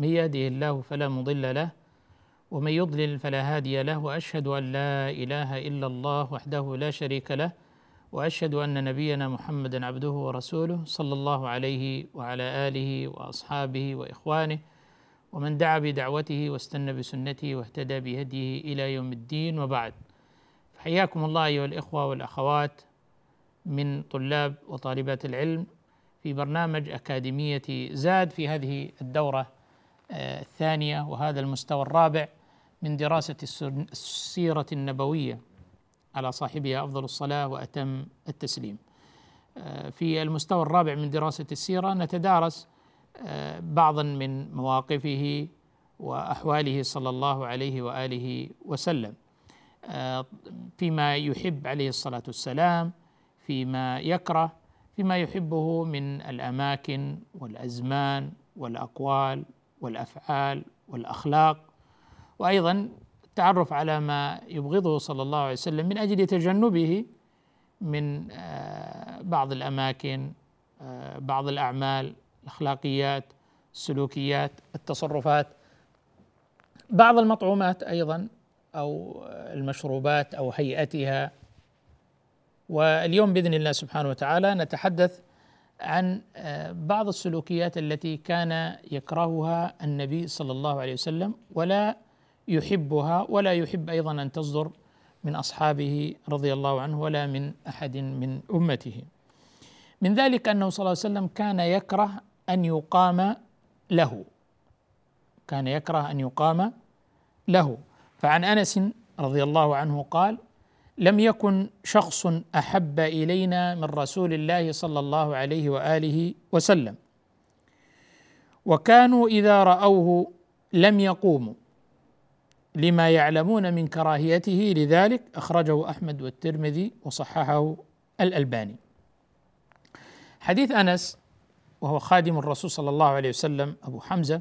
من يهده الله فلا مضل له ومن يضلل فلا هادي له وأشهد أن لا إله إلا الله وحده لا شريك له وأشهد أن نبينا محمدا عبده ورسوله صلى الله عليه وعلى آله وأصحابه وإخوانه ومن دعا بدعوته واستنى بسنته واهتدى بهديه إلى يوم الدين وبعد. حياكم الله أيها الإخوة والأخوات من طلاب وطالبات العلم في برنامج أكاديمية زاد في هذه الدورة. آه، الثانية وهذا المستوى الرابع من دراسة السيرة النبوية على صاحبها أفضل الصلاة وأتم التسليم. آه، في المستوى الرابع من دراسة السيرة نتدارس آه، بعضا من مواقفه وأحواله صلى الله عليه وآله وسلم. آه، فيما يحب عليه الصلاة والسلام فيما يكره فيما يحبه من الأماكن والأزمان والأقوال والأفعال والأخلاق وأيضا التعرف على ما يبغضه صلى الله عليه وسلم من أجل تجنبه من آه، بعض الأماكن آه، بعض الأعمال الأخلاقيات السلوكيات التصرفات. بعض المطعومات أيضا أو المشروبات أو هيئتها. واليوم بإذن الله سبحانه وتعالى نتحدث عن آه، بعض السلوكيات التي كان يكرهها النبي صلى الله عليه وسلم ولا يحبها ولا يحب أيضا أن تصدر من أصحابه رضي الله عنه ولا من أحد من أمته. من ذلك أنه صلى الله عليه وسلم كان يكره أن يقام له. كان يكره أن يقام له فعن أنس رضي الله عنه قال: لم يكن شخص أحب إلينا من رسول الله صلى الله عليه وآله وسلم. وكانوا إذا رأوه لم يقوموا. لما يعلمون من كراهيته لذلك أخرجه أحمد والترمذي وصححه الألباني. حديث أنس وهو خادم الرسول صلى الله عليه وسلم أبو حمزة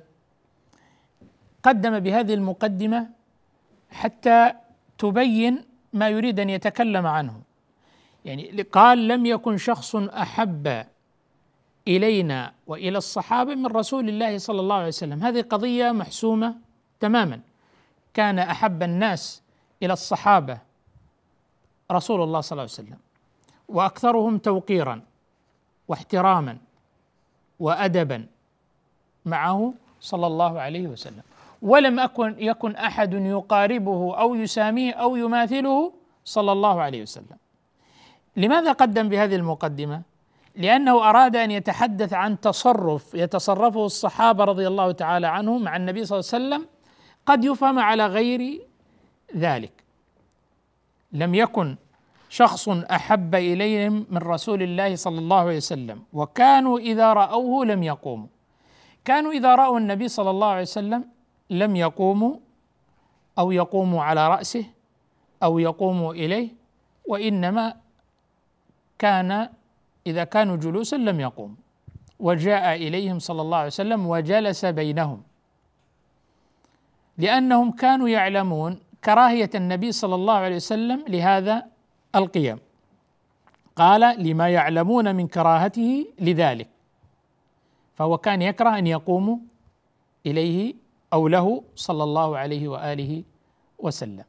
قدم بهذه المقدمة حتى تبين ما يريد أن يتكلم عنه. يعني قال لم يكن شخص أحب إلينا وإلى الصحابة من رسول الله صلى الله عليه وسلم. هذه قضية محسومة تماما. كان أحب الناس إلى الصحابة رسول الله صلى الله عليه وسلم وأكثرهم توقيرا واحتراما وادبا معه صلى الله عليه وسلم. ولم أكن يكن أحد يقاربه أو يساميه أو يماثله صلى الله عليه وسلم. لماذا قدم بهذه المقدمة؟ لأنه أراد أن يتحدث عن تصرف يتصرفه الصحابة رضي الله تعالى عنهم مع النبي صلى الله عليه وسلم قد يفهم على غير ذلك. لم يكن شخص أحب إليهم من رسول الله صلى الله عليه وسلم وكانوا إذا رأوه لم يقوموا. كانوا إذا رأوا النبي صلى الله عليه وسلم لم يقوموا أو يقوموا على رأسه أو يقوموا إليه وإنما كان إذا كانوا جلوسا لم يقوم وجاء إليهم صلى الله عليه وسلم وجلس بينهم. لأنهم كانوا يعلمون كراهية النبي صلى الله عليه وسلم لهذا القيام. قال لما يعلمون من كراهته لذلك. فهو كان يكره أن يقوموا إليه أو له صلى الله عليه وآله وسلم.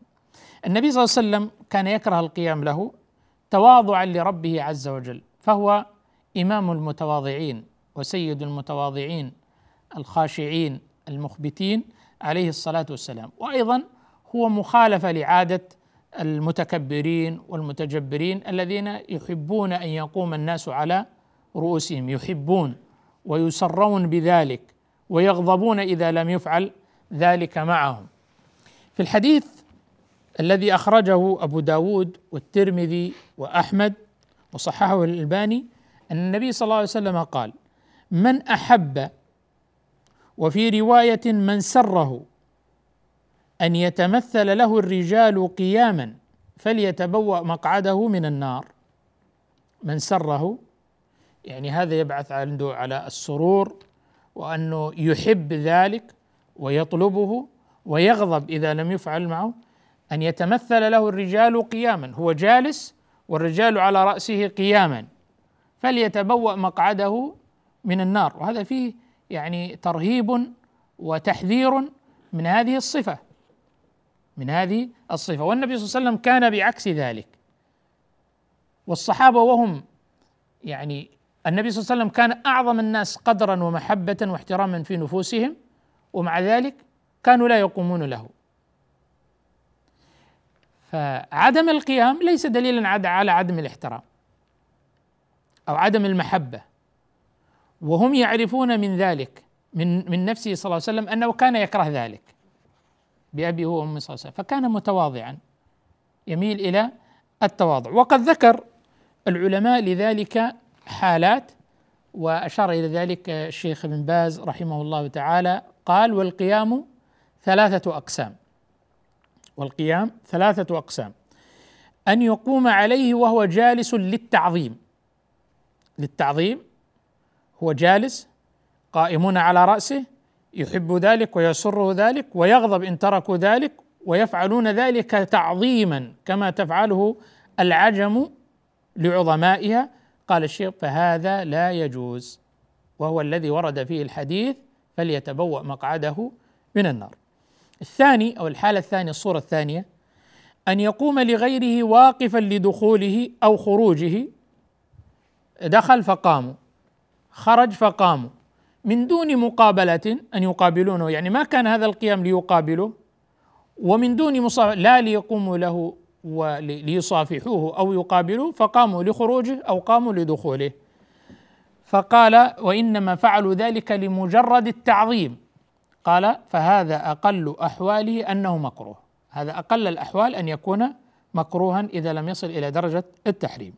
النبي صلى الله عليه وسلم كان يكره القيام له تواضعا لربه عز وجل، فهو إمام المتواضعين وسيد المتواضعين الخاشعين المخبتين عليه الصلاة والسلام وأيضا هو مخالفة لعادة المتكبرين والمتجبرين الذين يحبون أن يقوم الناس على رؤوسهم يحبون ويسرون بذلك ويغضبون إذا لم يفعل ذلك معهم. في الحديث الذي أخرجه أبو داود والترمذي وأحمد وصححه الألباني أن النبي صلى الله عليه وسلم قال من أحب وفي رواية من سره أن يتمثل له الرجال قياما فليتبوأ مقعده من النار. من سره يعني هذا يبعث عنده على السرور وأنه يحب ذلك ويطلبه ويغضب إذا لم يفعل معه أن يتمثل له الرجال قياما. هو جالس والرجال على رأسه قياما. فليتبوأ مقعده من النار. وهذا فيه يعني ترهيب وتحذير من هذه الصفة من هذه الصفة. والنبي صلى الله عليه وسلم كان بعكس ذلك. والصحابة وهم يعني النبي صلى الله عليه وسلم كان أعظم الناس قدرا ومحبة واحتراما في نفوسهم ومع ذلك كانوا لا يقومون له. فعدم القيام ليس دليلا على عدم الاحترام أو عدم المحبة. وهم يعرفون من ذلك من من نفسه صلى الله عليه وسلم أنه كان يكره ذلك بأبي هو أمي صلى الله عليه وسلم. فكان متواضعا يميل إلى التواضع. وقد ذكر العلماء لذلك حالات وأشار إلى ذلك الشيخ ابن باز رحمه الله تعالى قال والقيام ثلاثة أقسام. والقيام ثلاثة أقسام. أن يقوم عليه وهو جالس للتعظيم. للتعظيم هو جالس قائمون على رأسه يحب ذلك ويسره ذلك ويغضب إن تركوا ذلك ويفعلون ذلك تعظيما كما تفعله العجم لعظمائها قال الشيخ فهذا لا يجوز. وهو الذي ورد فيه الحديث فليتبوأ مقعده من النار. الثاني أو الحالة الثانية الصورة الثانية أن يقوم لغيره واقفا لدخوله أو خروجه. دخل فقاموا خرج فقاموا من دون مقابلة أن يقابلونه. يعني ما كان هذا القيام ليقابله ومن دون مصافحة لا ليقوموا له وليصافحوه أو يقابلوه فقاموا لخروجه أو قاموا لدخوله. فقال وإنما فعلوا ذلك لمجرد التعظيم قال فهذا أقل أحواله أنه مكروه هذا أقل الأحوال أن يكون مكروها إذا لم يصل إلى درجة التحريم.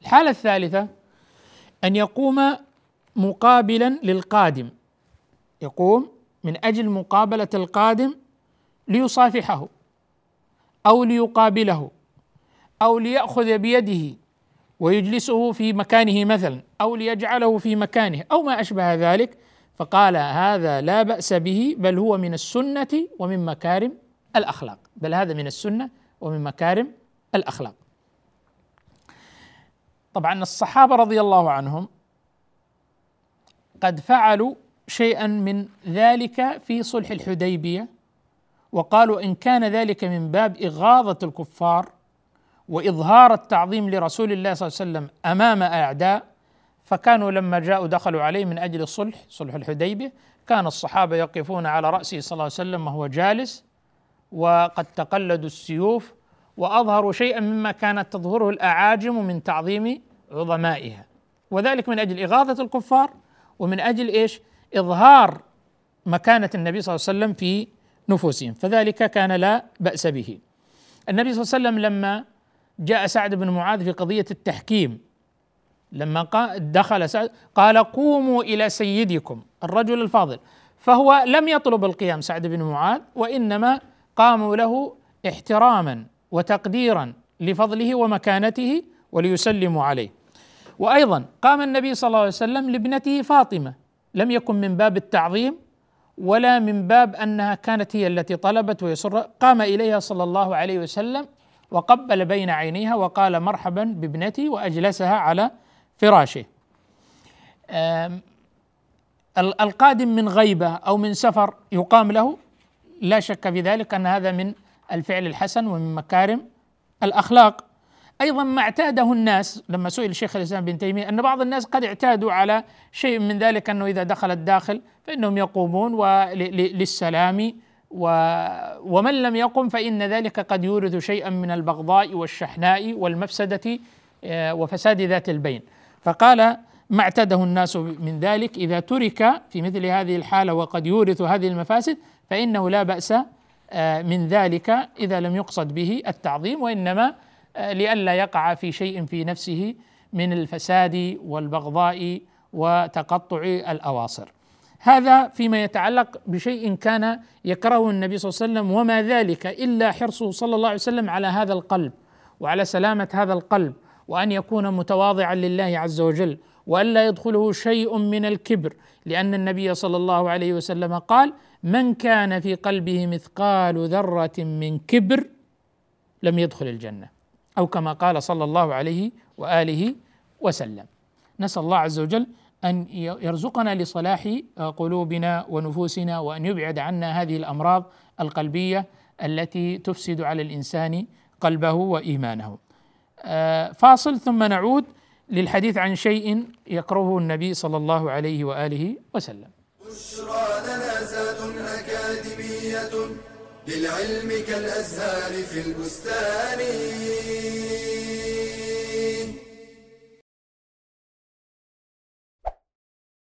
الحالة الثالثة أن يقوم مقابلا للقادم. يقوم من أجل مقابلة القادم ليصافحه. أو ليقابله أو ليأخذ بيده ويجلسه في مكانه مثلا أو ليجعله في مكانه أو ما أشبه ذلك. فقال هذا لا بأس به بل هو من السنة ومن مكارم الأخلاق. بل هذا من السنة ومن مكارم الأخلاق. طبعا الصحابة رضي الله عنهم قد فعلوا شيئا من ذلك في صلح الحديبية. وقالوا إن كان ذلك من باب إغاظة الكفار وإظهار التعظيم لرسول الله صلى الله عليه وسلم أمام أعداء فكانوا لما جاءوا دخلوا عليه من أجل الصلح صلح الحديبية كان الصحابة يقفون على رأسه صلى الله عليه وسلم وهو جالس وقد تقلدوا السيوف وأظهروا شيئا مما كانت تظهره الأعاجم من تعظيم عظمائها وذلك من أجل إغاظة الكفار ومن أجل إيش؟ إظهار مكانة النبي صلى الله عليه وسلم في نفوسهم فذلك كان لا بأس به. النبي صلى الله عليه وسلم لما جاء سعد بن معاذ في قضية التحكيم لما دخل سعد قال قوموا إلى سيدكم الرجل الفاضل فهو لم يطلب القيام سعد بن معاذ وإنما قاموا له احتراما وتقديرا لفضله ومكانته وليسلموا عليه وأيضا قام النبي صلى الله عليه وسلم لابنته فاطمة لم يكن من باب التعظيم ولا من باب أنها كانت هي التي طلبت ويسر. قام إليها صلى الله عليه وسلم وقبل بين عينيها وقال مرحبا بابنتي وأجلسها على فراشه. القادم من غيبة أو من سفر يقام له لا شك في ذلك أن هذا من الفعل الحسن ومن مكارم الأخلاق. أيضا ما اعتاده الناس لما سئل الشيخ الإسلام بن تيمية أن بعض الناس قد اعتادوا على شيء من ذلك أنه إذا دخل الداخل فإنهم يقومون للسلام ومن لم يقم فإن ذلك قد يورث شيئا من البغضاء والشحناء والمفسدة آه، وفساد ذات البين. فقال ما اعتاده الناس من ذلك إذا ترك في مثل هذه الحالة وقد يورث هذه المفاسد فإنه لا بأس آه، من ذلك إذا لم يقصد به التعظيم وإنما آه، لئلا يقع في شيء في نفسه من الفساد والبغضاء وتقطع الأواصر. هذا فيما يتعلق بشيء كان يكرهه النبي صلى الله عليه وسلم وما ذلك إلا حرصه صلى الله عليه وسلم على هذا القلب وعلى سلامة هذا القلب وأن يكون متواضعا لله عز وجل والا يدخله شيء من الكبر لأن النبي صلى الله عليه وسلم قال من كان في قلبه مثقال ذرة من كبر لم يدخل الجنة أو كما قال صلى الله عليه وآله وسلم نسأل الله عز وجل أن يرزقنا لصلاح قلوبنا ونفوسنا وأن يبعد عنا هذه الأمراض القلبية التي تفسد على الإنسان قلبه وإيمانه. آه، فاصل ثم نعود للحديث عن شيء يكرهه النبي صلى الله عليه وآله وسلم. بشرى أكاديمية للعلم كالأزهار في البستان.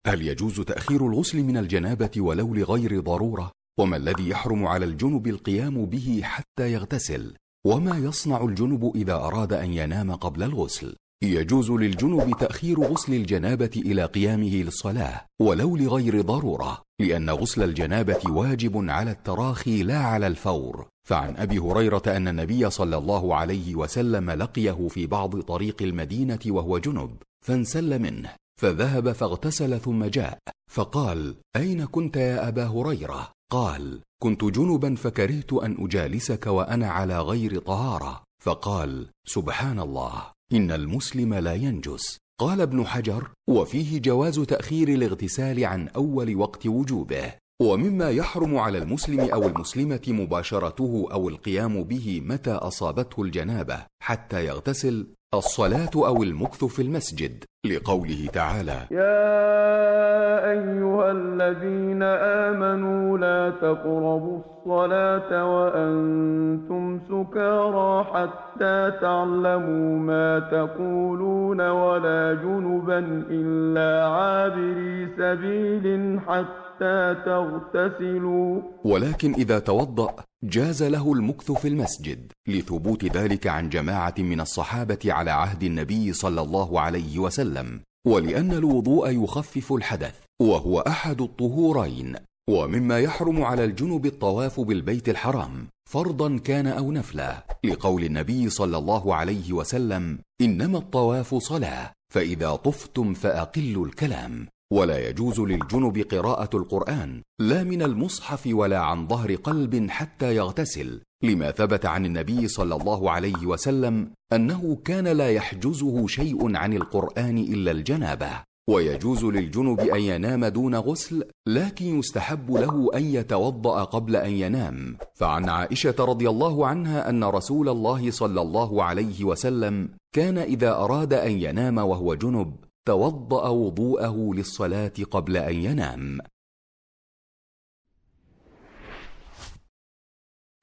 هل يجوز تأخير الغسل من الجنابة ولو لغير ضرورة؟ وما الذي يحرم على الجنب القيام به حتى يغتسل؟ وما يصنع الجنب إذا أراد أن ينام قبل الغسل؟ يجوز للجنب تأخير غسل الجنابة إلى قيامه للصلاة ولو لغير ضرورة لأن غسل الجنابة واجب على التراخي لا على الفور. فعن أبي هريرة أن النبي صلى الله عليه وسلم لقيه في بعض طريق المدينة وهو جنب فانسل منه فذهب فاغتسل ثم جاء فقال أين كنت يا أبا هريرة؟ قال كنت جنبا فكرهت أن أجالسك وأنا على غير طهارة. فقال سبحان الله. إن المسلم لا ينجس. قال ابن حجر وفيه جواز تأخير الاغتسال عن أول وقت وجوبه ومما يحرم على المسلم أو المسلمة مباشرته أو القيام به متى أصابته الجنابة حتى يغتسل الصلاة أو المكث في المسجد لقوله تعالى يا أيها الذين آمنوا لا تقربوا الصلاة وأنتم سكارى حتى تعلموا ما تقولون ولا جنبا إلا عابري سبيل حتى تغتسلوا. ولكن إذا توضأ جاز له المكث في المسجد لثبوت ذلك عن جماعة من الصحابة على عهد النبي صلى الله عليه وسلم ولأن الوضوء يخفف الحدث وهو أحد الطهورين. ومما يحرم على الجنب الطواف بالبيت الحرام فرضا كان أو نفلا. لقول النبي صلى الله عليه وسلم إنما الطواف صلاة فإذا طفتم فأقلوا الكلام. ولا يجوز للجنب قراءة القرآن لا من المصحف ولا عن ظهر قلب حتى يغتسل لما ثبت عن النبي صلى الله عليه وسلم أنه كان لا يحجزه شيء عن القرآن إلا الجنابة. ويجوز للجنب أن ينام دون غسل لكن يستحب له أن يتوضأ قبل أن ينام. فعن عائشة رضي الله عنها أن رسول الله صلى الله عليه وسلم كان إذا أراد أن ينام وهو جنب توضأ وضوءه للصلاة قبل أن ينام.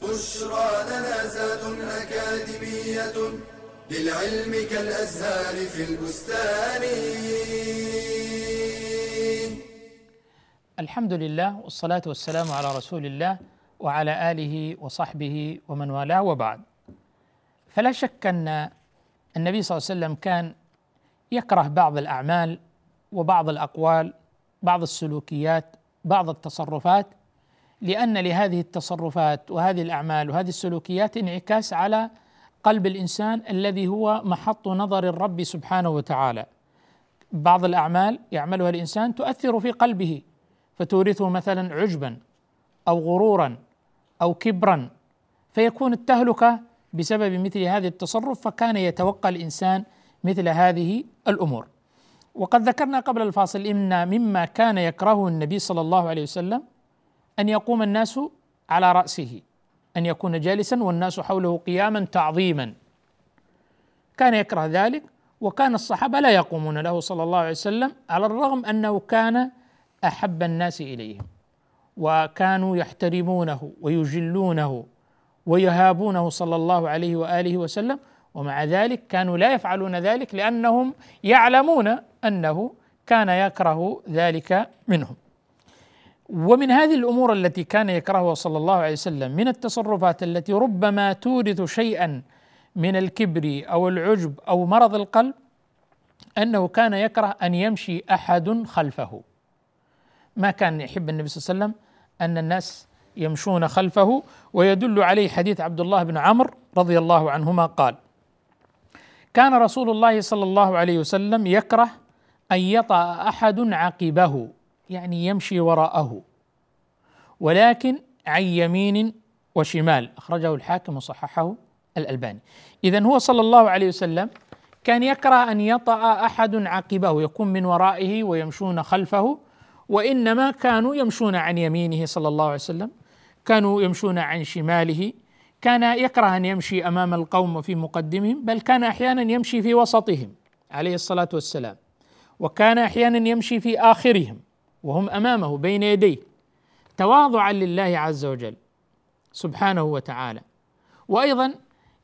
بشرى لنا زاد أكاديمية للعلم كالأزهار في البستان. الحمد لله والصلاة والسلام على رسول الله وعلى آله وصحبه ومن والاه وبعد. فلا شك أن النبي صلى الله عليه وسلم كان يكره بعض الأعمال وبعض الأقوال بعض السلوكيات بعض التصرفات لأن لهذه التصرفات وهذه الأعمال وهذه السلوكيات انعكاس على قلب الإنسان الذي هو محط نظر الرب سبحانه وتعالى. بعض الأعمال يعملها الإنسان تؤثر في قلبه فتورثه مثلا عجبا أو غرورا أو كبرا فيكون التهلكة بسبب مثل هذه التصرف فكان يتوقع الإنسان مثل هذه الأمور. وقد ذكرنا قبل الفاصل إن مما كان يكرهه النبي صلى الله عليه وسلم أن يقوم الناس على رأسه أن يكون جالسا والناس حوله قياما تعظيما. كان يكره ذلك وكان الصحابة لا يقومون له صلى الله عليه وسلم على الرغم أنه كان أحب الناس إليهم وكانوا يحترمونه ويجلونه ويهابونه صلى الله عليه وآله وسلم ومع ذلك كانوا لا يفعلون ذلك لأنهم يعلمون أنه كان يكره ذلك منهم. ومن هذه الأمور التي كان يكرهها صلى الله عليه وسلم من التصرفات التي ربما تورث شيئا من الكبر أو العجب أو مرض القلب أنه كان يكره أن يمشي أحد خلفه. ما كان يحب النبي صلى الله عليه وسلم أن الناس يمشون خلفه ويدل عليه حديث عبد الله بن عمرو رضي الله عنهما قال: كان رسول الله صلى الله عليه وسلم يكره أن يطأ أحد عقبه يعني يمشي وراءه ولكن عن يمين وشمال. أخرجه الحاكم وصححه الألباني. اذا هو صلى الله عليه وسلم كان يكره أن يطأ أحد عقبه يكون من ورائه ويمشون خلفه وإنما كانوا يمشون عن يمينه صلى الله عليه وسلم كانوا يمشون عن شماله كان يكره أن يمشي أمام القوم وفي مقدمهم بل كان أحيانا يمشي في وسطهم عليه الصلاة والسلام وكان أحيانا يمشي في آخرهم وهم أمامه بين يديه تواضعا لله عز وجل سبحانه وتعالى. وأيضا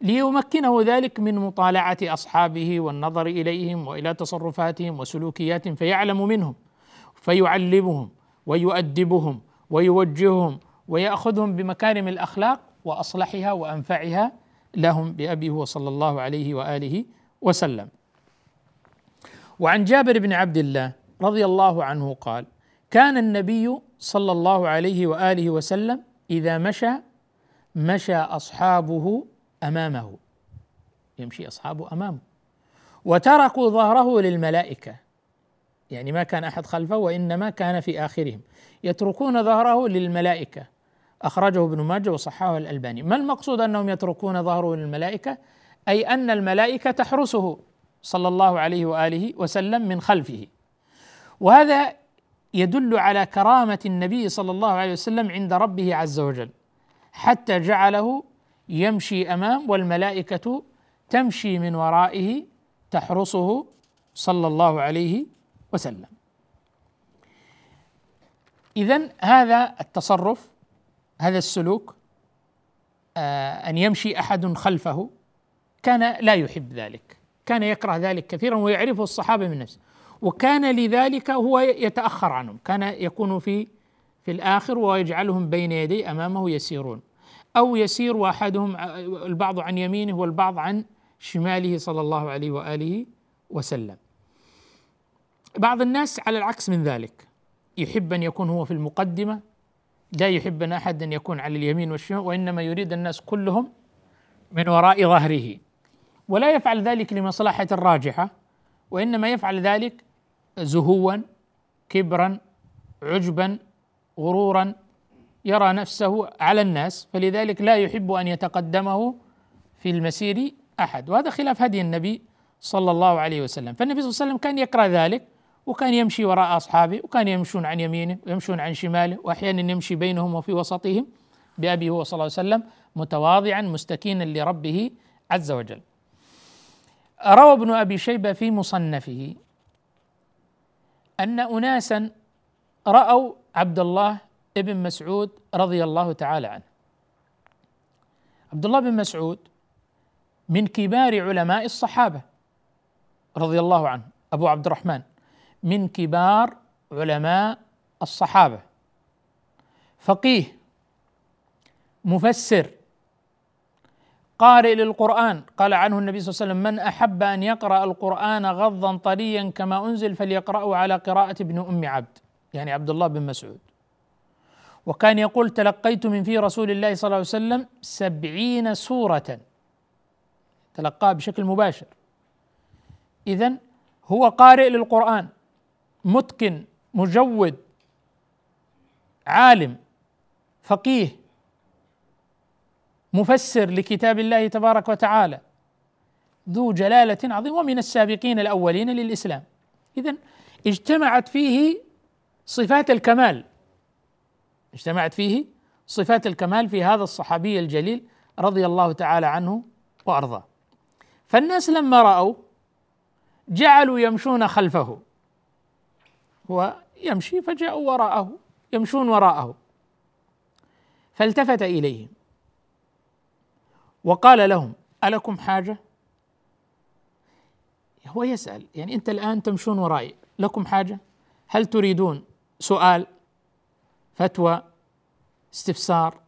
ليمكنه ذلك من مطالعة أصحابه والنظر إليهم وإلى تصرفاتهم وسلوكياتهم فيعلم منهم فيعلمهم ويؤدبهم ويوجههم ويأخذهم بمكارم الأخلاق وأصلحها وأنفعها لهم بأبيه وصلى الله عليه وآله وسلم. وعن جابر بن عبد الله رضي الله عنه قال كان النبي صلى الله عليه وآله وسلم إذا مشى مشى أصحابه أمامه. يمشي أصحابه أمامه. وتركوا ظهره للملائكة. يعني ما كان أحد خلفه وإنما كان في آخرهم. يتركون ظهره للملائكة. أخرجه ابن ماجه وصححه الألباني. ما المقصود أنهم يتركون ظهره للملائكة؟ أي أن الملائكة تحرسه صلى الله عليه وآله وسلم من خلفه. وهذا يدل على كرامة النبي صلى الله عليه وسلم عند ربه عز وجل. حتى جعله يمشي أمام والملائكة تمشي من ورائه تحرسه صلى الله عليه وسلم. إذا هذا التصرف هذا السلوك آه، أن يمشي أحد خلفه كان لا يحب ذلك. كان يكره ذلك كثيرا ويعرفه الصحابة من نفسه. وكان لذلك هو يتأخر عنهم. كان يكون في في الآخر ويجعلهم بين يدي أمامه يسيرون. أو يسير وأحدهم البعض عن يمينه والبعض عن شماله صلى الله عليه وآله وسلم. بعض الناس على العكس من ذلك. يحب أن يكون هو في المقدمة لا يحب أن أحد أن يكون على اليمين والشمال وإنما يريد الناس كلهم من وراء ظهره. ولا يفعل ذلك لمصلحة راجحة وإنما يفعل ذلك زهوا كبرا عجبا غرورا يرى نفسه على الناس. فلذلك لا يحب أن يتقدمه في المسير أحد. وهذا خلاف هدي النبي صلى الله عليه وسلم. فالنبي صلى الله عليه وسلم كان يكره ذلك. وكان يمشي وراء أصحابه وكان يمشون عن يمينه ويمشون عن شماله وأحيانا يمشي بينهم وفي وسطهم بأبيه هو صلى الله عليه وسلم متواضعا مستكينا لربه عز وجل. روى ابن أبي شيبة في مصنفه أن أناسا رأوا عبد الله ابن مسعود رضي الله تعالى عنه. عبد الله بن مسعود من كبار علماء الصحابة رضي الله عنه أبو عبد الرحمن. من كبار علماء الصحابة. فقيه مفسر قارئ للقرآن. قال عنه النبي صلى الله عليه وسلم من أحب أن يقرأ القرآن غضا طريا كما أنزل فليقرأه على قراءة ابن أم عبد. يعني عبد الله بن مسعود. وكان يقول تلقيت من في رسول الله صلى الله عليه وسلم سبعين سورة. تلقاه بشكل مباشر. إذا هو قارئ للقرآن. متقن مجود عالم فقيه مفسر لكتاب الله تبارك وتعالى ذو جلالة عظيمة ومن السابقين الأولين للإسلام. اذا اجتمعت فيه صفات الكمال. اجتمعت فيه صفات الكمال في هذا الصحابي الجليل رضي الله تعالى عنه وأرضاه. فالناس لما رأوا جعلوا يمشون خلفه. هو يمشي فجاءوا وراءه يمشون وراءه. فالتفت إليهم. وقال لهم ألكم حاجة؟ هو يسأل يعني أنت الآن تمشون ورائي لكم حاجة؟ هل تريدون سؤال فتوى استفسار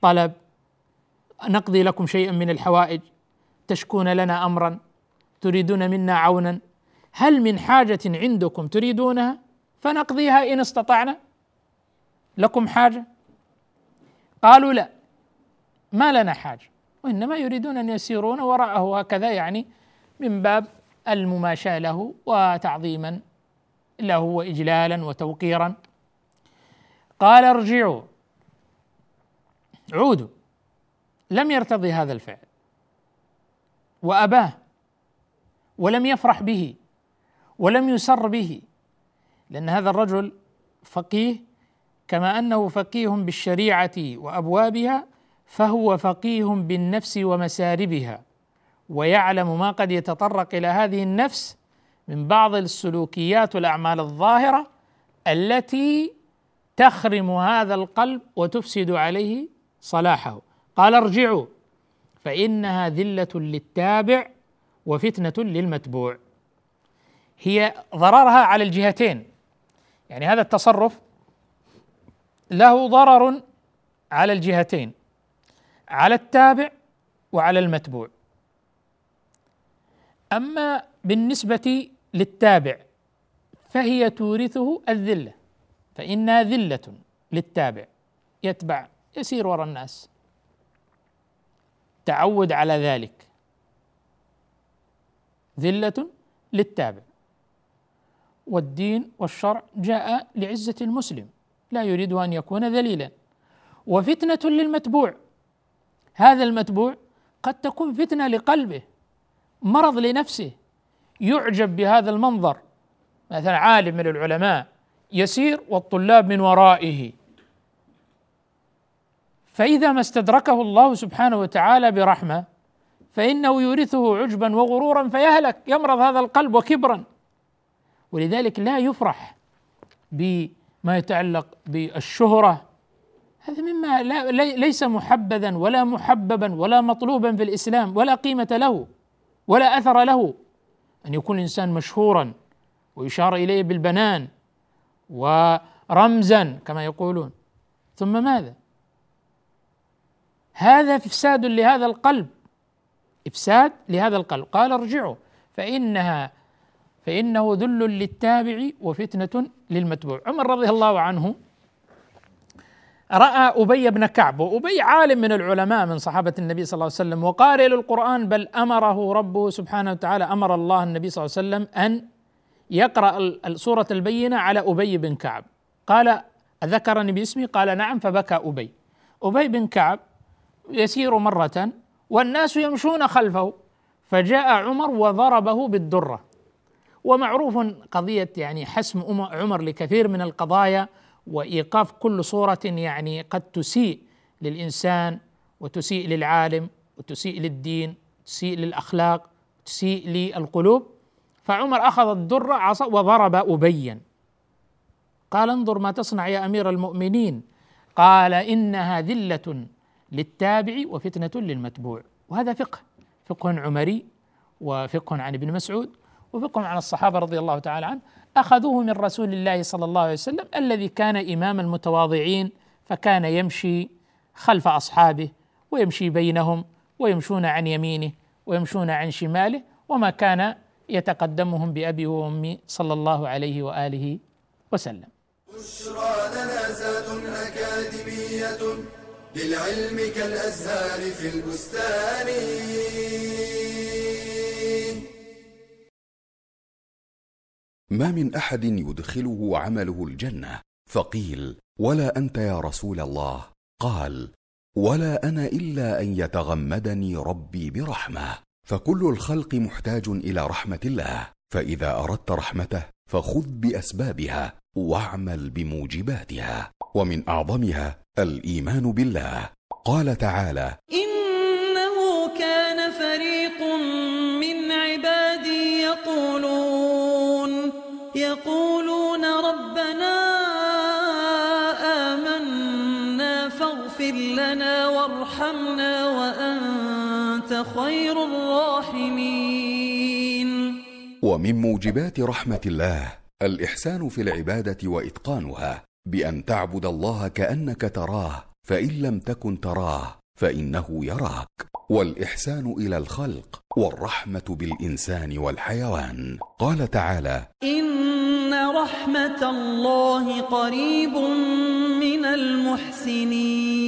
طلب؟ نقضي لكم شيئا من الحوائج؟ تشكون لنا امرا؟ تريدون منا عونا؟ هل من حاجة عندكم تريدونها فنقضيها إن استطعنا؟ لكم حاجة؟ قالوا لا ما لنا حاجة وإنما يريدون أن يسيرون وراءه هكذا يعني من باب المماشاة له وتعظيما له وإجلالا وتوقيرا. قال ارجعوا. عودوا. لم يرتضي هذا الفعل. وأباه. ولم يفرح به. ولم يسر به لأن هذا الرجل فقيه كما أنه فقيه بالشريعة وأبوابها فهو فقيه بالنفس ومساربها ويعلم ما قد يتطرق إلى هذه النفس من بعض السلوكيات والأعمال الظاهرة التي تخرم هذا القلب وتفسد عليه صلاحه. قال ارجعوا فإنها ذلة للتابع وفتنة للمتبوع. هي ضررها على الجهتين. يعني هذا التصرف له ضرر على الجهتين على التابع وعلى المتبوع. أما بالنسبة للتابع فهي تورثه الذلة فإنها ذلة للتابع يتبع يسير وراء الناس. تعود على ذلك. ذلة للتابع. والدين والشرع جاء لعزة المسلم لا يريد أن يكون ذليلا. وفتنة للمتبوع هذا المتبوع قد تكون فتنة لقلبه مرض لنفسه يعجب بهذا المنظر. مثلا عالم من العلماء يسير والطلاب من ورائه. فإذا ما استدركه الله سبحانه وتعالى برحمة فإنه يورثه عجبا وغرورا فيهلك يمرض هذا القلب وكبرا. ولذلك لا يفرح بما يتعلق بالشهرة. هذا مما لا ليس محبذا ولا محببا ولا مطلوبا في الإسلام ولا قيمة له ولا أثر له. أن يكون الإنسان مشهورا ويشار إليه بالبنان ورمزا كما يقولون. ثم ماذا؟ هذا إفساد لهذا القلب. إفساد لهذا القلب. قال ارجعوا. فإنها فإنه ذل للتابع وفتنة للمتبوع. عمر رضي الله عنه رأى أبي بن كعب وأبي عالم من العلماء من صحابة النبي صلى الله عليه وسلم وقارئ للقرآن بل أمره ربه سبحانه وتعالى أمر الله النبي صلى الله عليه وسلم أن يقرأ سورة البينة على أبي بن كعب. قال أذكرني باسمي؟ قال نعم فبكى أبي. أبي بن كعب يسير مرة والناس يمشون خلفه فجاء عمر وضربه بالدرة. ومعروف قضية يعني حسم عمر لكثير من القضايا وإيقاف كل صورة يعني قد تسيء للإنسان وتسيء للعالم وتسيء للدين تسيء للأخلاق تسيء للقلوب. فعمر أخذ الدرة عصا وضرب أبيا. قال انظر ما تصنع يا أمير المؤمنين. قال إنها ذلة للتابع وفتنة للمتبوع. وهذا فقه فقه عمري وفقه عن ابن مسعود. وفقه عن الصحابة رضي الله تعالى عنه أخذوه من رسول الله صلى الله عليه وسلم الذي كان إمام المتواضعين فكان يمشي خلف أصحابه ويمشي بينهم ويمشون عن يمينه ويمشون عن شماله وما كان يتقدمهم بأبي وأمي صلى الله عليه وآله وسلم. بشرى لنا أكاديمية للعلم كالأزهار في البستان. ما من أحد يدخله عمله الجنة؟ فقيل ولا أنت يا رسول الله؟ قال ولا أنا إلا أن يتغمدني ربي برحمة. فكل الخلق محتاج إلى رحمة الله فإذا أردت رحمته فخذ بأسبابها واعمل بموجباتها ومن أعظمها الإيمان بالله. قال تعالى انه يقولون ربنا آمنا فاغفر لنا وارحمنا وأنت خير الراحمين. ومن موجبات رحمة الله الإحسان في العبادة وإتقانها بأن تعبد الله كأنك تراه فإن لم تكن تراه فإنه يراك. والإحسان إلى الخلق والرحمة بالإنسان والحيوان. قال تعالى إن رحمة الله قريب من المحسنين.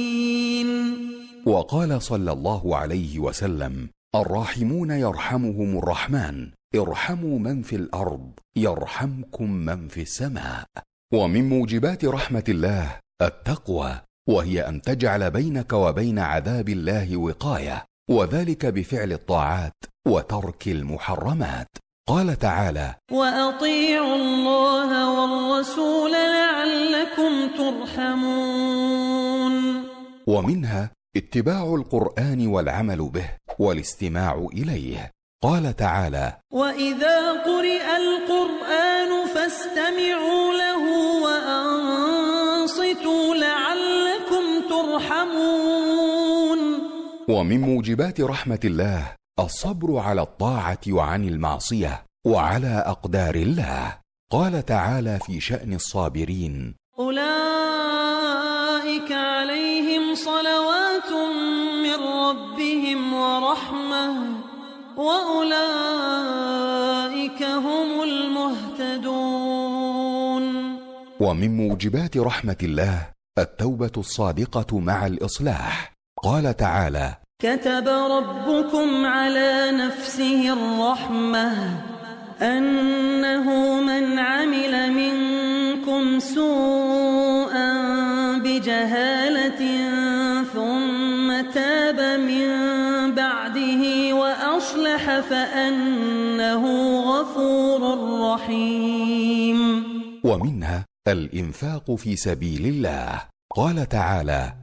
وقال صلى الله عليه وسلم الراحمون يرحمهم الرحمن ارحموا من في الأرض يرحمكم من في السماء. ومن موجبات رحمة الله التقوى وهي أن تجعل بينك وبين عذاب الله وقاية. وذلك بفعل الطاعات وترك المحرمات. قال تعالى وأطيعوا الله والرسول لعلكم ترحمون. ومنها اتباع القرآن والعمل به والاستماع إليه. قال تعالى وإذا قرئ القرآن فاستمعوا له ومن موجبات رحمة الله الصبر على الطاعة وعن المعصية وعلى أقدار الله. قال تعالى في شأن الصابرين أولئك عليهم صلوات من ربهم ورحمة وأولئك هم المهتدون. ومن موجبات رحمة الله التوبة الصادقة مع الإصلاح. قال تعالى كتب ربكم على نفسه الرحمة أنه من عمل منكم سوءا بجهالة ثم تاب من بعده وأصلح فأنه غفور رحيم. ومنها الإنفاق في سبيل الله. قال تعالى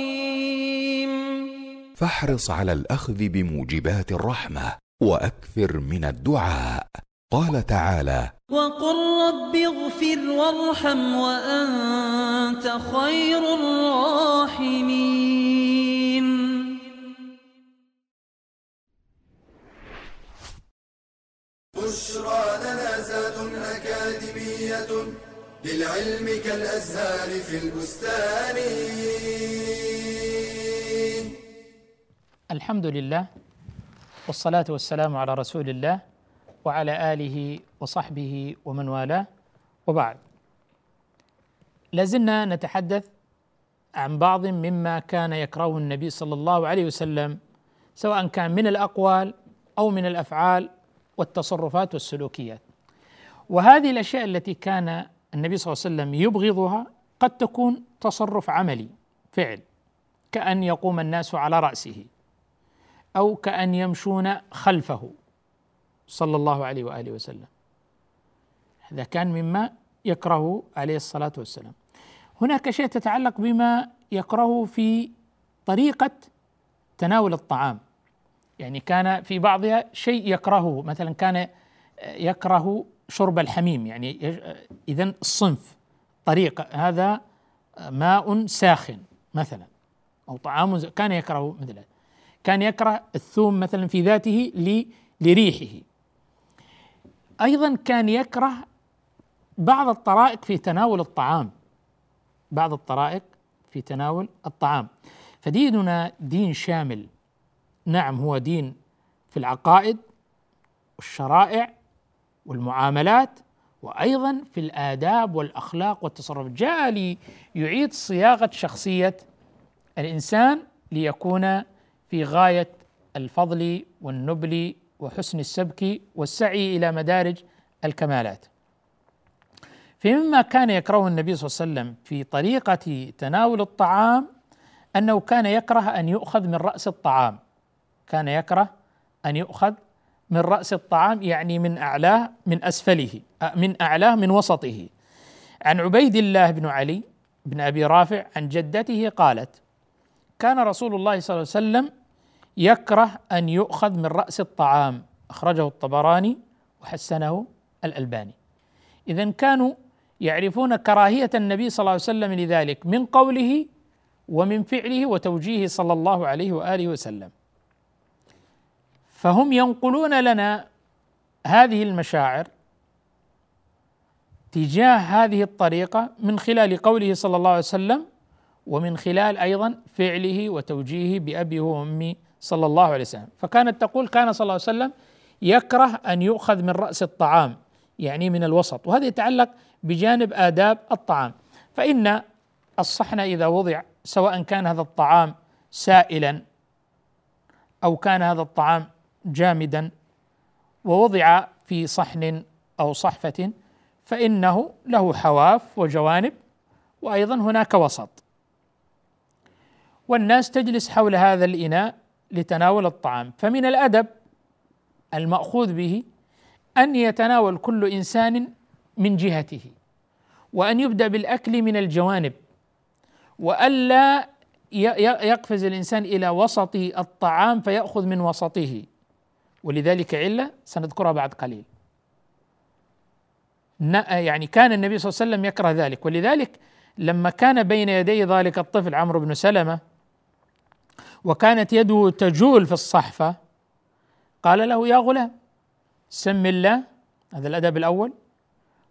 فاحرص على الأخذ بموجبات الرحمة وأكثر من الدعاء. قال تعالى وقل رب اغفر وارحم وأنت خير الراحمين. بشرى لنا زاد أكاديمية للعلم كالأزهار في البستان. الحمد لله والصلاة والسلام على رسول الله وعلى آله وصحبه ومن والاه وبعد. لازلنا نتحدث عن بعض مما كان يكرهه النبي صلى الله عليه وسلم سواء كان من الأقوال أو من الأفعال والتصرفات والسلوكيات. وهذه الأشياء التي كان النبي صلى الله عليه وسلم يبغضها قد تكون تصرف عملي فعل كأن يقوم الناس على رأسه. أو كأن يمشون خلفه صلى الله عليه وآله وسلم. هذا كان مما يكره عليه الصلاة والسلام. هناك شيء تتعلق بما يكرهه في طريقة تناول الطعام. يعني كان في بعضها شيء يكرهه. مثلا كان يكره شرب الحميم. يعني إذا الصنف طريقة هذا ماء ساخن مثلا أو طعام كان يكره مثل كان يكره الثوم مثلا في ذاته لريحه. أيضا كان يكره بعض الطرائق في تناول الطعام. بعض الطرائق في تناول الطعام. فديننا دين شامل. نعم هو دين في العقائد والشرائع والمعاملات وأيضا في الآداب والأخلاق والتصرف. جاء ليعيد صياغة شخصية الإنسان ليكون في غاية الفضل والنبل وحسن السبك والسعي إلى مدارج الكمالات. فمما كان يكرهه النبي صلى الله عليه وسلم في طريقة تناول الطعام أنه كان يكره أن يؤخذ من رأس الطعام كان يكره أن يؤخذ من رأس الطعام يعني من أعلاه من أسفله من أعلاه من وسطه عن عبيد الله بن علي بن أبي رافع عن جدته قالت كان رسول الله صلى الله عليه وسلم يكره أن يؤخذ من رأس الطعام. أخرجه الطبراني وحسنه الألباني. اذا كانوا يعرفون كراهية النبي صلى الله عليه وسلم لذلك من قوله ومن فعله وتوجيهه صلى الله عليه وآله وسلم. فهم ينقلون لنا هذه المشاعر تجاه هذه الطريقة من خلال قوله صلى الله عليه وسلم ومن خلال أيضا فعله وتوجيهه بابي وامي صلى الله عليه وسلم. فكانت تقول كان صلى الله عليه وسلم يكره أن يؤخذ من رأس الطعام يعني من الوسط وهذا يتعلق بجانب آداب الطعام. فإن الصحن إذا وضع سواء كان هذا الطعام سائلا أو كان هذا الطعام جامدا ووضع في صحن أو صحفة فإنه له حواف وجوانب وأيضا هناك وسط. والناس تجلس حول هذا الإناء لتناول الطعام. فمن الأدب المأخوذ به أن يتناول كل إنسان من جهته وأن يبدأ بالأكل من الجوانب وألا يقفز الإنسان إلى وسط الطعام فيأخذ من وسطه. ولذلك علة سنذكرها بعد قليل. يعني كان النبي صلى الله عليه وسلم يكره ذلك. ولذلك لما كان بين يدي ذلك الطفل عمرو بن سلمة وكانت يده تجول في الصحفة. قال له يا غلام سم الله هذا الأدب الأول.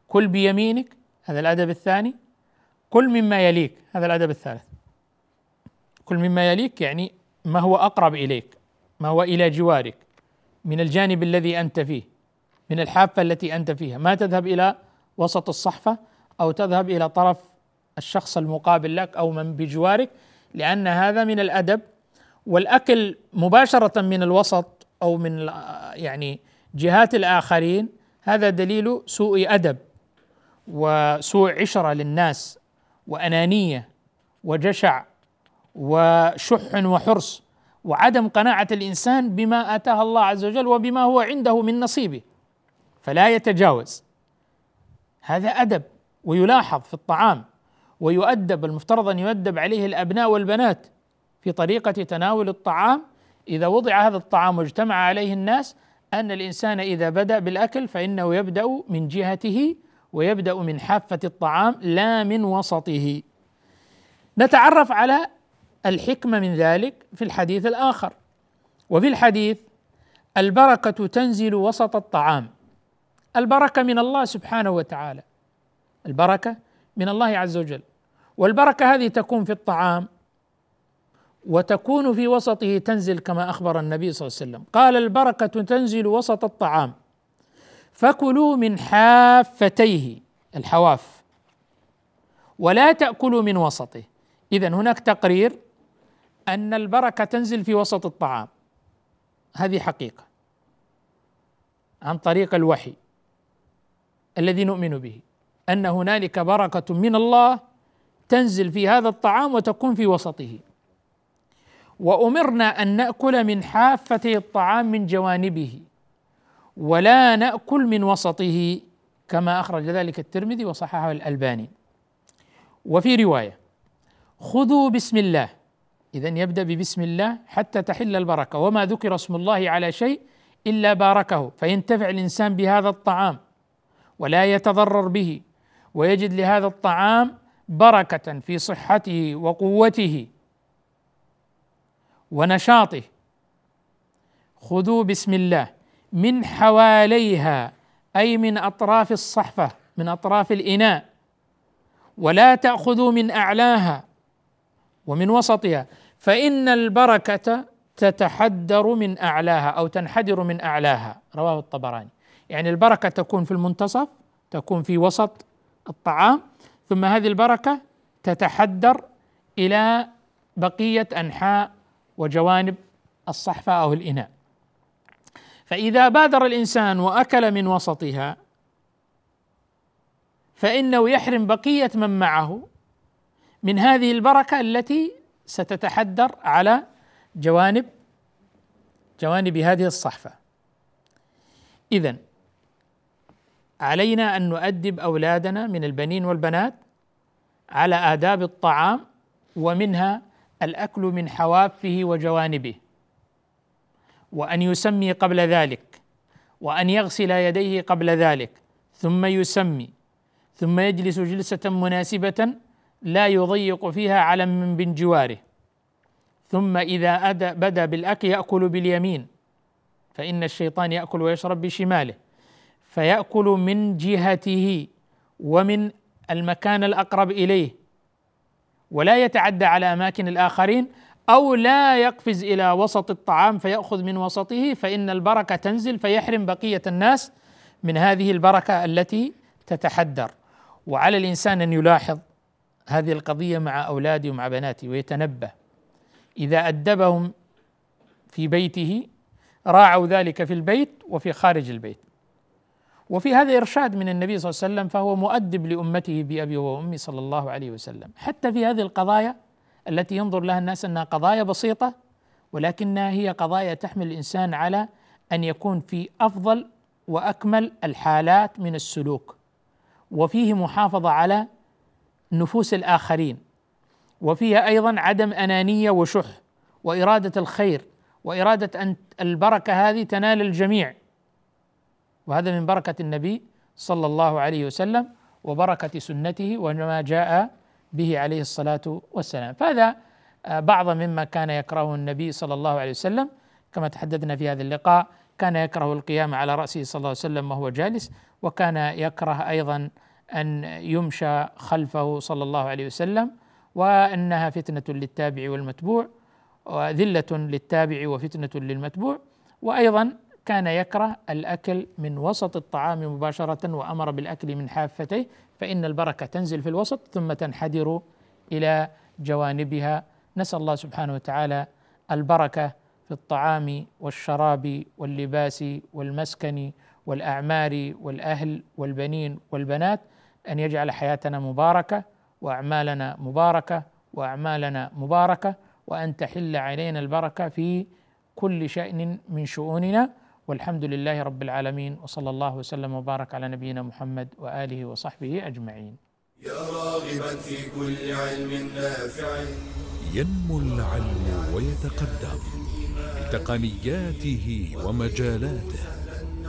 كل بيمينك هذا الأدب الثاني. كل مما يليك هذا الأدب الثالث. كل مما يليك يعني ما هو أقرب إليك ما هو إلى جوارك من الجانب الذي أنت فيه من الحافة التي أنت فيها. ما تذهب إلى وسط الصحفة أو تذهب إلى طرف الشخص المقابل لك أو من بجوارك لأن هذا من الأدب والأكل مباشرة من الوسط أو من يعني جهات الآخرين هذا دليل سوء أدب وسوء عشرة للناس وأنانية وجشع وشح وحرص وعدم قناعة الإنسان بما آتاه الله عز وجل وبما هو عنده من نصيبه فلا يتجاوز. هذا أدب ويلاحظ في الطعام ويؤدب المفترض أن يؤدب عليه الأبناء والبنات. في طريقة تناول الطعام. إذا وضع هذا الطعام واجتمع عليه الناس أن الإنسان إذا بدأ بالأكل فإنه يبدأ من جهته ويبدأ من حافة الطعام لا من وسطه. نتعرف على الحكمة من ذلك في الحديث الآخر. وفي الحديث البركة تنزل وسط الطعام. البركة من الله سبحانه وتعالى. البركة من الله عز وجل. والبركة هذه تكون في الطعام. وتكون في وسطه تنزل كما أخبر النبي صلى الله عليه وسلم. قال البركة تنزل وسط الطعام. فكلوا من حافتيه الحواف. ولا تأكلوا من وسطه. اذا هناك تقرير أن البركة تنزل في وسط الطعام. هذه حقيقة. عن طريق الوحي الذي نؤمن به. أن هنالك بركة من الله تنزل في هذا الطعام وتكون في وسطه. وأمرنا أن نأكل من حافة الطعام من جوانبه ولا نأكل من وسطه كما أخرج ذلك الترمذي وصححه الألباني. وفي رواية خذوا بسم الله. اذا يبدأ ببسم الله حتى تحل البركة. وما ذكر اسم الله على شيء إلا باركه فينتفع الإنسان بهذا الطعام ولا يتضرر به ويجد لهذا الطعام بركة في صحته وقوته. ونشاطه خذوا بسم الله. من حواليها أي من أطراف الصحفة من أطراف الإناء. ولا تأخذوا من أعلاها ومن وسطها فإن البركة تتحدر من أعلاها أو تنحدر من أعلاها. رواه الطبراني. يعني البركة تكون في المنتصف تكون في وسط الطعام ثم هذه البركة تتحدر إلى بقية أنحاء وجوانب الصحفة أو الإناء. فإذا بادر الإنسان وأكل من وسطها فإنه يحرم بقية من معه من هذه البركة التي ستتحدر على جوانب جوانب هذه الصحفة. إذا علينا أن نؤدب أولادنا من البنين والبنات على آداب الطعام ومنها الأكل من حوافه وجوانبه وأن يسمي قبل ذلك وأن يغسل يديه قبل ذلك ثم يسمي ثم يجلس جلسة مناسبة لا يضيق فيها على من بن جواره ثم إذا بدا بالأكل يأكل باليمين فإن الشيطان يأكل ويشرب بشماله فيأكل من جهته ومن المكان الأقرب إليه ولا يتعدى على أماكن الآخرين أو لا يقفز إلى وسط الطعام فيأخذ من وسطه فإن البركة تنزل فيحرم بقية الناس من هذه البركة التي تتحدر. وعلى الإنسان أن يلاحظ هذه القضية مع أولاده ومع بناته ويتنبه. إذا أدبهم في بيته راعوا ذلك في البيت وفي خارج البيت. وفي هذا إرشاد من النبي صلى الله عليه وسلم فهو مؤدب لأمته بأبي وأمي صلى الله عليه وسلم. حتى في هذه القضايا التي ينظر لها الناس أنها قضايا بسيطة ولكنها هي قضايا تحمل الإنسان على أن يكون في أفضل وأكمل الحالات من السلوك وفيه محافظة على نفوس الآخرين وفيها أيضا عدم أنانية وشح وإرادة الخير وإرادة أن البركة هذه تنال الجميع. وهذا من بركة النبي صلى الله عليه وسلم وبركة سنته وما جاء به عليه الصلاة والسلام. فهذا آه، بعض مما كان يكرهه النبي صلى الله عليه وسلم كما تحدثنا في هذا اللقاء كان يكره القيام على رأسه صلى الله عليه وسلم وهو جالس وكان يكره أيضا أن يمشى خلفه صلى الله عليه وسلم وأنها فتنة للتابع والمتبوع وذلة للتابع وفتنة للمتبوع وأيضا كان يكره الأكل من وسط الطعام مباشرة وأمر بالأكل من حافتيه فإن البركة تنزل في الوسط ثم تنحدر إلى جوانبها. نسأل الله سبحانه وتعالى البركة في الطعام والشراب واللباس والمسكن والأعمار والأهل والبنين والبنات أن يجعل حياتنا مباركة وأعمالنا مباركة وأعمالنا مباركة وأن تحل علينا البركة في كل شأن من شؤوننا. والحمد لله رب العالمين وصلى الله وسلم وبارك على نبينا محمد وآله وصحبه أجمعين. يا راغبا في كل علم نافع. ينمو العلم ويتقدم بتقنياته ومجالاته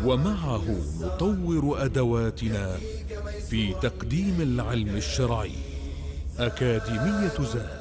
ومعه نطور أدواتنا في تقديم العلم الشرعي. أكاديمية زاد.